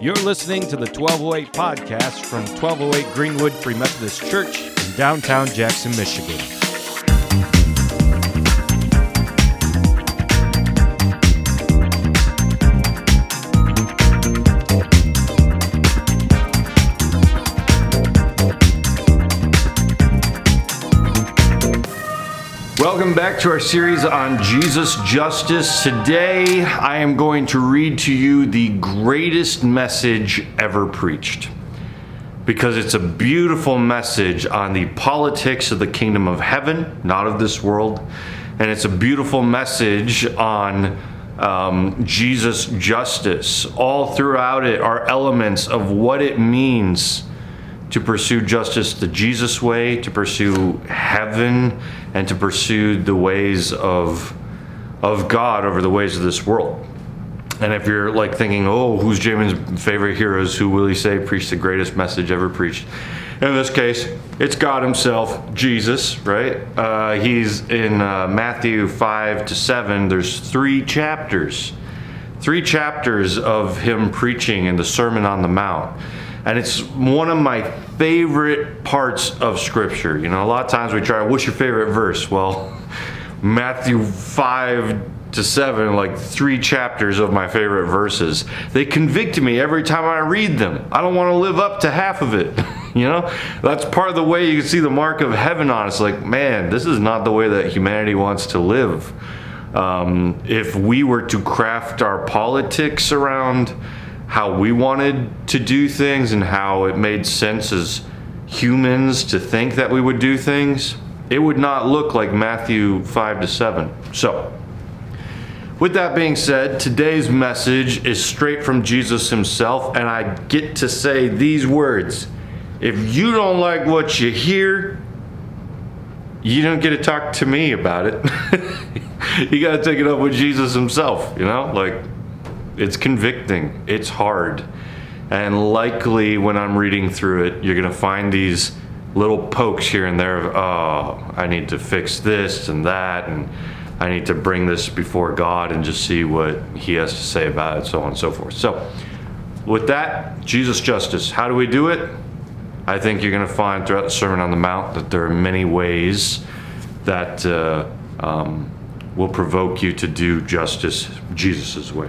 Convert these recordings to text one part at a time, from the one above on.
You're listening to the 1208 podcast from 1208 Greenwood Free Methodist Church in downtown Jackson, Michigan. Welcome back to our series on Jesus Justice. Today I am going to read to you the greatest message ever preached. Because it's a beautiful message on the politics of the kingdom of heaven, not of this world. And it's a beautiful message on um, Jesus' justice. All throughout it are elements of what it means to pursue justice the Jesus way, to pursue heaven, and to pursue the ways of of God over the ways of this world. And if you're like thinking, oh, who's Jamin's favorite heroes? Who will he say preached the greatest message ever preached? In this case, it's God Himself, Jesus, right? Uh, he's in uh, Matthew 5 to 7. There's three chapters, three chapters of Him preaching in the Sermon on the Mount and it's one of my favorite parts of scripture. You know a lot of times we try what's your favorite verse? Well matthew 5 to 7 like three chapters of my favorite verses. They convict me every time i read them. I don't want to live up to half of it you know? That's part of the way you can see the mark of heaven on us like man this is not the way that humanity wants to live. Um, if we were to craft our politics around how we wanted to do things and how it made sense as humans to think that we would do things, it would not look like Matthew 5 to 7. So, with that being said, today's message is straight from Jesus himself, and I get to say these words. If you don't like what you hear, you don't get to talk to me about it. you got to take it up with Jesus himself, you know? Like, it's convicting. It's hard. And likely when I'm reading through it, you're going to find these little pokes here and there of, oh, I need to fix this and that, and I need to bring this before God and just see what He has to say about it, so on and so forth. So, with that, Jesus justice. How do we do it? I think you're going to find throughout the Sermon on the Mount that there are many ways that uh, um, will provoke you to do justice Jesus' way.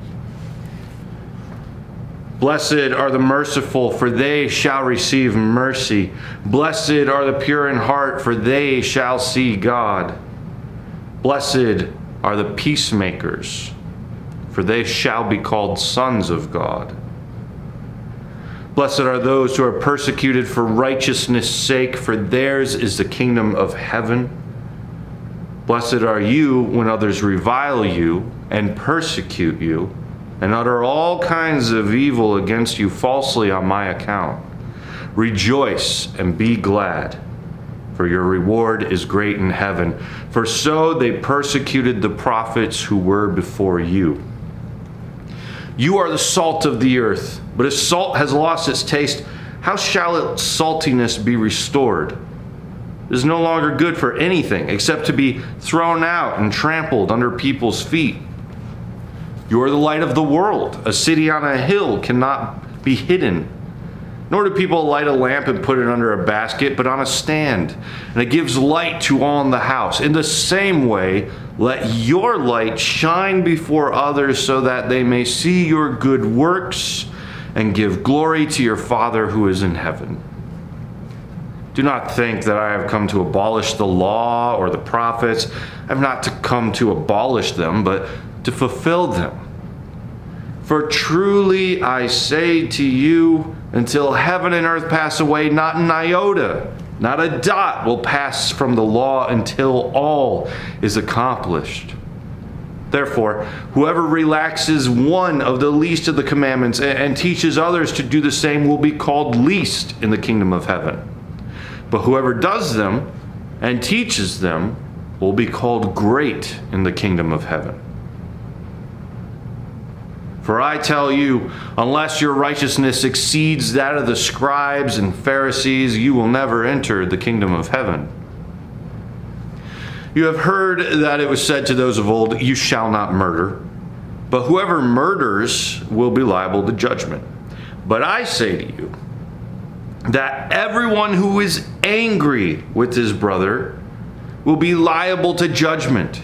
Blessed are the merciful, for they shall receive mercy. Blessed are the pure in heart, for they shall see God. Blessed are the peacemakers, for they shall be called sons of God. Blessed are those who are persecuted for righteousness' sake, for theirs is the kingdom of heaven. Blessed are you when others revile you and persecute you and utter all kinds of evil against you falsely on my account. Rejoice and be glad, for your reward is great in heaven. For so they persecuted the prophets who were before you. You are the salt of the earth, but if salt has lost its taste, how shall its saltiness be restored? It is no longer good for anything except to be thrown out and trampled under people's feet. You are the light of the world. A city on a hill cannot be hidden. Nor do people light a lamp and put it under a basket, but on a stand. And it gives light to all in the house. In the same way, let your light shine before others so that they may see your good works and give glory to your Father who is in heaven. Do not think that I have come to abolish the law or the prophets. I have not to come to abolish them, but to fulfill them. For truly I say to you, until heaven and earth pass away, not an iota, not a dot will pass from the law until all is accomplished. Therefore, whoever relaxes one of the least of the commandments and teaches others to do the same will be called least in the kingdom of heaven. But whoever does them and teaches them will be called great in the kingdom of heaven. For I tell you, unless your righteousness exceeds that of the scribes and Pharisees, you will never enter the kingdom of heaven. You have heard that it was said to those of old, You shall not murder. But whoever murders will be liable to judgment. But I say to you that everyone who is angry with his brother will be liable to judgment.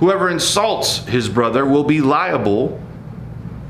Whoever insults his brother will be liable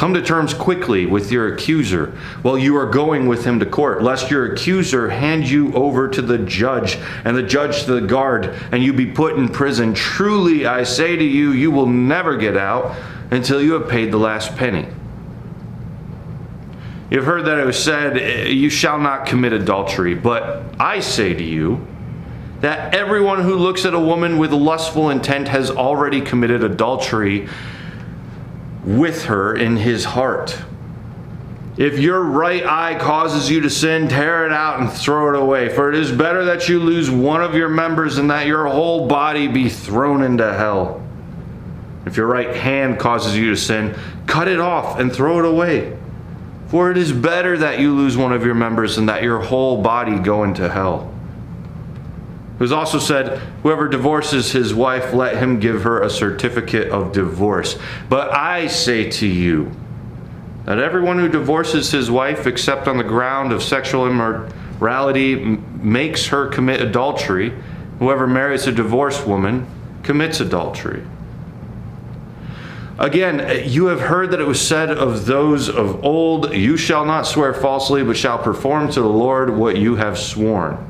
Come to terms quickly with your accuser while you are going with him to court, lest your accuser hand you over to the judge and the judge to the guard, and you be put in prison. Truly, I say to you, you will never get out until you have paid the last penny. You've heard that it was said, eh, You shall not commit adultery. But I say to you, that everyone who looks at a woman with lustful intent has already committed adultery with her in his heart. If your right eye causes you to sin, tear it out and throw it away. For it is better that you lose one of your members than that your whole body be thrown into hell. If your right hand causes you to sin, cut it off and throw it away. For it is better that you lose one of your members than that your whole body go into hell. It was also said, Whoever divorces his wife, let him give her a certificate of divorce. But I say to you that everyone who divorces his wife, except on the ground of sexual immorality, makes her commit adultery. Whoever marries a divorced woman commits adultery. Again, you have heard that it was said of those of old, You shall not swear falsely, but shall perform to the Lord what you have sworn.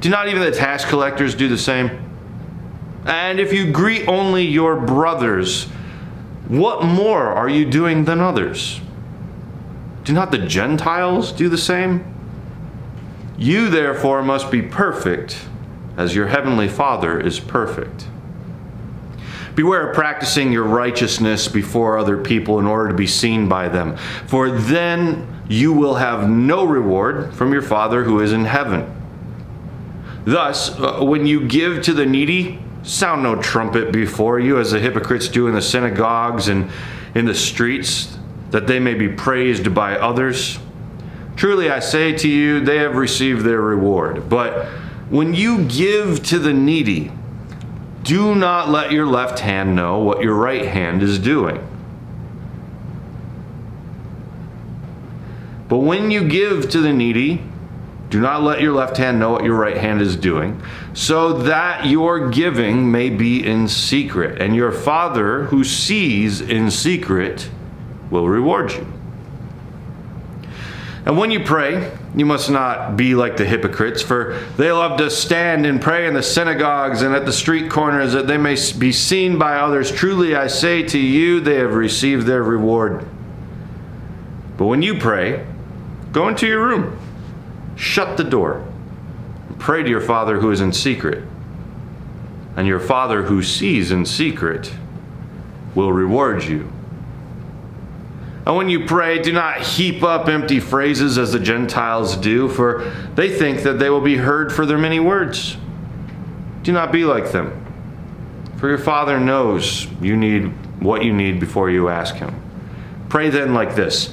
Do not even the tax collectors do the same? And if you greet only your brothers, what more are you doing than others? Do not the Gentiles do the same? You therefore must be perfect, as your heavenly Father is perfect. Beware of practicing your righteousness before other people in order to be seen by them, for then you will have no reward from your Father who is in heaven. Thus, uh, when you give to the needy, sound no trumpet before you, as the hypocrites do in the synagogues and in the streets, that they may be praised by others. Truly, I say to you, they have received their reward. But when you give to the needy, do not let your left hand know what your right hand is doing. But when you give to the needy, Do not let your left hand know what your right hand is doing, so that your giving may be in secret, and your Father who sees in secret will reward you. And when you pray, you must not be like the hypocrites, for they love to stand and pray in the synagogues and at the street corners that they may be seen by others. Truly, I say to you, they have received their reward. But when you pray, go into your room, shut the door, and pray to your Father who is in secret. And your Father who sees in secret will reward you. And when you pray, do not heap up empty phrases as the Gentiles do, for they think that they will be heard for their many words. Do not be like them, for your Father knows you need what you need before you ask Him. Pray then like this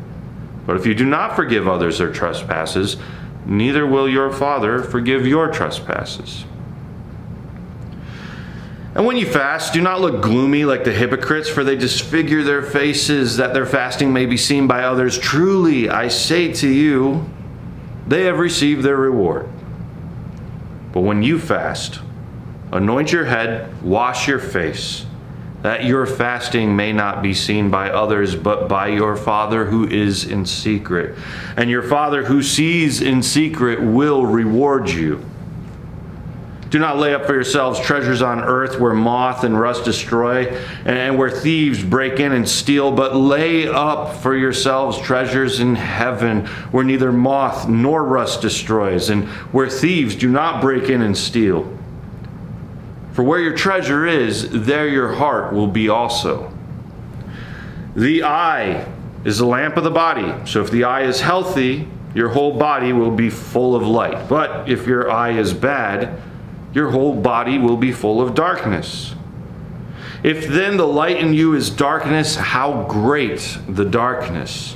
But if you do not forgive others their trespasses, neither will your Father forgive your trespasses. And when you fast, do not look gloomy like the hypocrites, for they disfigure their faces that their fasting may be seen by others. Truly, I say to you, they have received their reward. But when you fast, anoint your head, wash your face, that your fasting may not be seen by others, but by your Father who is in secret. And your Father who sees in secret will reward you. Do not lay up for yourselves treasures on earth where moth and rust destroy and where thieves break in and steal, but lay up for yourselves treasures in heaven where neither moth nor rust destroys and where thieves do not break in and steal. For where your treasure is, there your heart will be also. The eye is the lamp of the body. So if the eye is healthy, your whole body will be full of light. But if your eye is bad, your whole body will be full of darkness. If then the light in you is darkness, how great the darkness!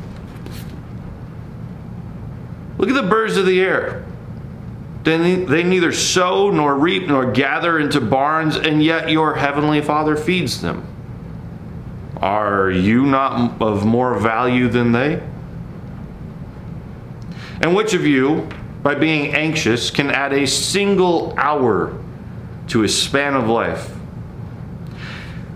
Look at the birds of the air. They neither sow nor reap nor gather into barns, and yet your heavenly Father feeds them. Are you not of more value than they? And which of you, by being anxious can add a single hour to his span of life.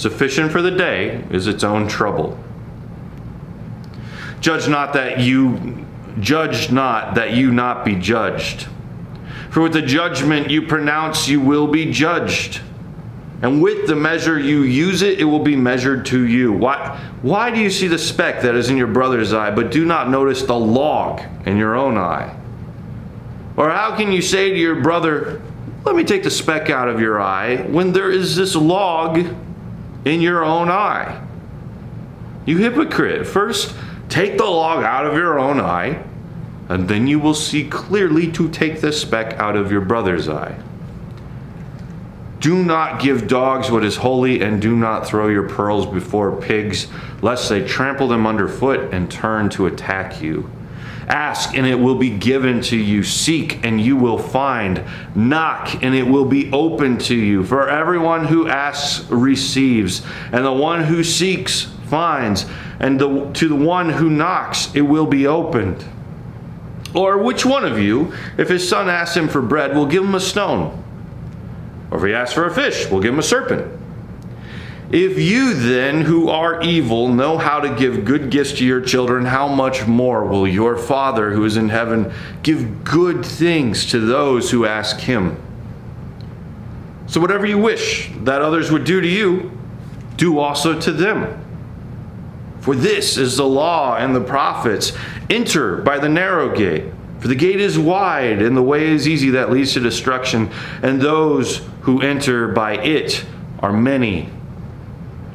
Sufficient for the day is its own trouble. Judge not that you judge not that you not be judged. For with the judgment you pronounce, you will be judged. And with the measure you use it, it will be measured to you. Why, why do you see the speck that is in your brother's eye, but do not notice the log in your own eye? Or how can you say to your brother, Let me take the speck out of your eye, when there is this log in your own eye? You hypocrite, first take the log out of your own eye, and then you will see clearly to take the speck out of your brother's eye. Do not give dogs what is holy, and do not throw your pearls before pigs, lest they trample them underfoot and turn to attack you. Ask, and it will be given to you. Seek, and you will find. Knock, and it will be open to you. For everyone who asks receives, and the one who seeks finds, and the, to the one who knocks it will be opened. Or which one of you, if his son asks him for bread, will give him a stone? Or if he asks for a fish, we'll give him a serpent. If you then, who are evil, know how to give good gifts to your children, how much more will your Father who is in heaven give good things to those who ask him? So, whatever you wish that others would do to you, do also to them. For this is the law and the prophets. Enter by the narrow gate. For the gate is wide and the way is easy that leads to destruction, and those who enter by it are many.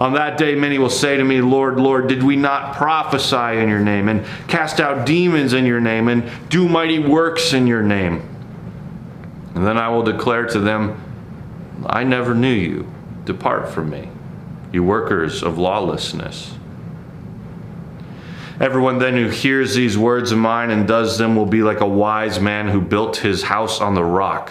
On that day, many will say to me, Lord, Lord, did we not prophesy in your name, and cast out demons in your name, and do mighty works in your name? And then I will declare to them, I never knew you. Depart from me, you workers of lawlessness. Everyone then who hears these words of mine and does them will be like a wise man who built his house on the rock.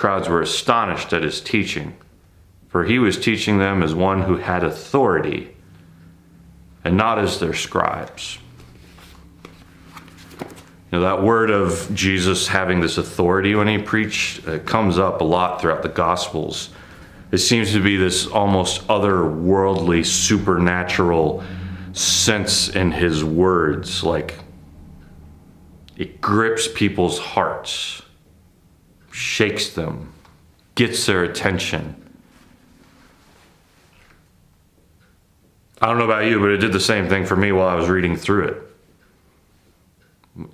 crowds were astonished at his teaching, for he was teaching them as one who had authority and not as their scribes. You know, that word of Jesus having this authority when he preached comes up a lot throughout the Gospels. It seems to be this almost otherworldly, supernatural sense in his words like it grips people's hearts shakes them gets their attention i don't know about you but it did the same thing for me while i was reading through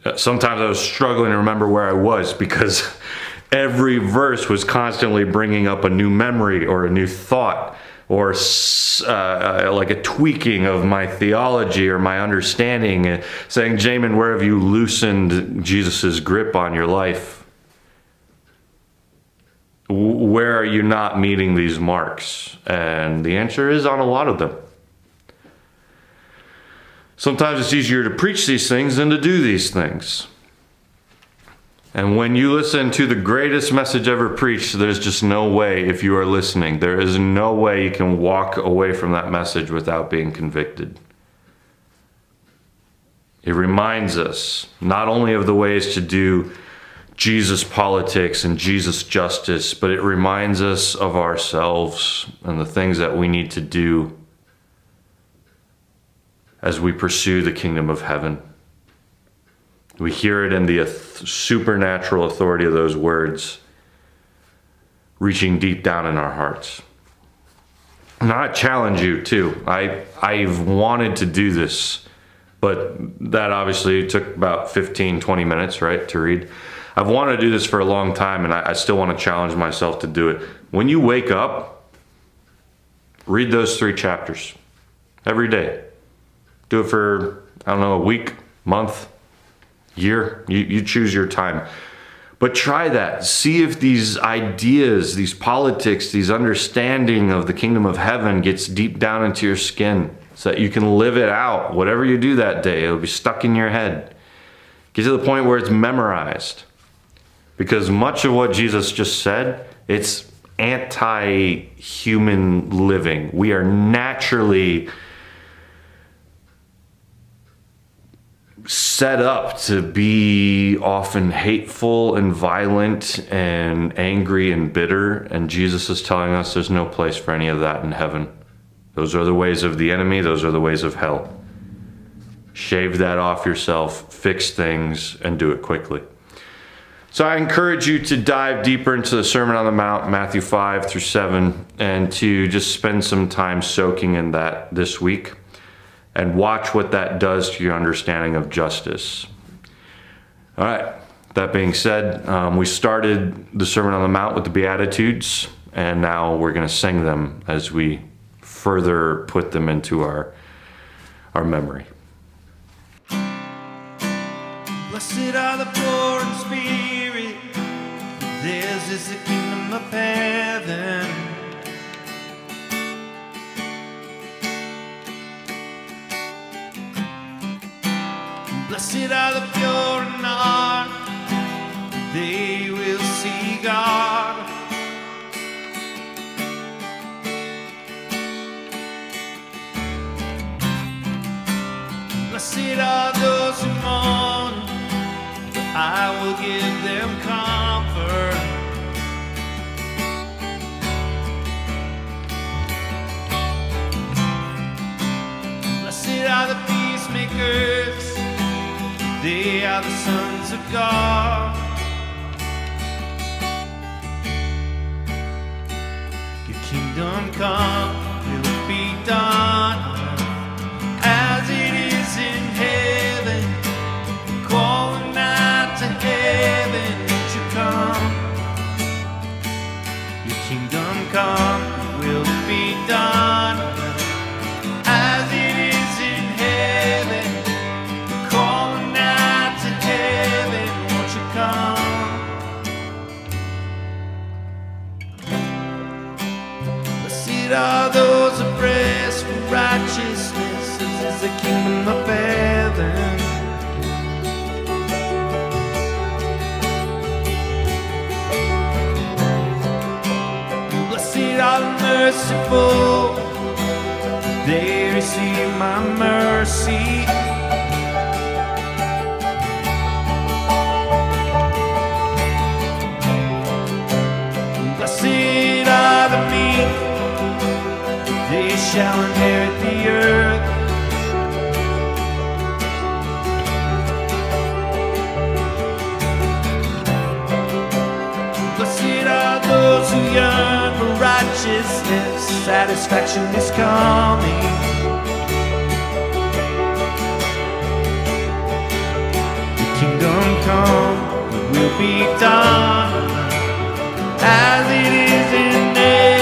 it sometimes i was struggling to remember where i was because every verse was constantly bringing up a new memory or a new thought or uh, uh, like a tweaking of my theology or my understanding, uh, saying, Jamin, where have you loosened Jesus' grip on your life? Where are you not meeting these marks? And the answer is on a lot of them. Sometimes it's easier to preach these things than to do these things. And when you listen to the greatest message ever preached, there's just no way, if you are listening, there is no way you can walk away from that message without being convicted. It reminds us not only of the ways to do Jesus politics and Jesus justice, but it reminds us of ourselves and the things that we need to do as we pursue the kingdom of heaven. We hear it in the supernatural authority of those words reaching deep down in our hearts. Now I challenge you too. I I've wanted to do this, but that obviously took about 15, 20 minutes, right, to read. I've wanted to do this for a long time, and I, I still want to challenge myself to do it. When you wake up, read those three chapters every day. Do it for I don't know a week, month, year. You you choose your time. But try that. See if these ideas, these politics, these understanding of the kingdom of heaven gets deep down into your skin so that you can live it out. Whatever you do that day, it'll be stuck in your head. Get to the point where it's memorized. Because much of what Jesus just said, it's anti-human living. We are naturally set up to be often hateful and violent and angry and bitter. And Jesus is telling us there's no place for any of that in heaven. Those are the ways of the enemy, those are the ways of hell. Shave that off yourself, fix things, and do it quickly. So I encourage you to dive deeper into the Sermon on the Mount, Matthew 5 through 7, and to just spend some time soaking in that this week and watch what that does to your understanding of justice. All right, that being said, um, we started the Sermon on the Mount with the Beatitudes, and now we're going to sing them as we further put them into our, our memory. Blessed are the poor is the kingdom of heaven. Blessed are the pure in heart, they will see God. Blessed are those who mourn, I will give them comfort. Peacemakers, they are the sons of God. Your kingdom come, righteousness, satisfaction is coming. The kingdom come, it will be done as it is in heaven.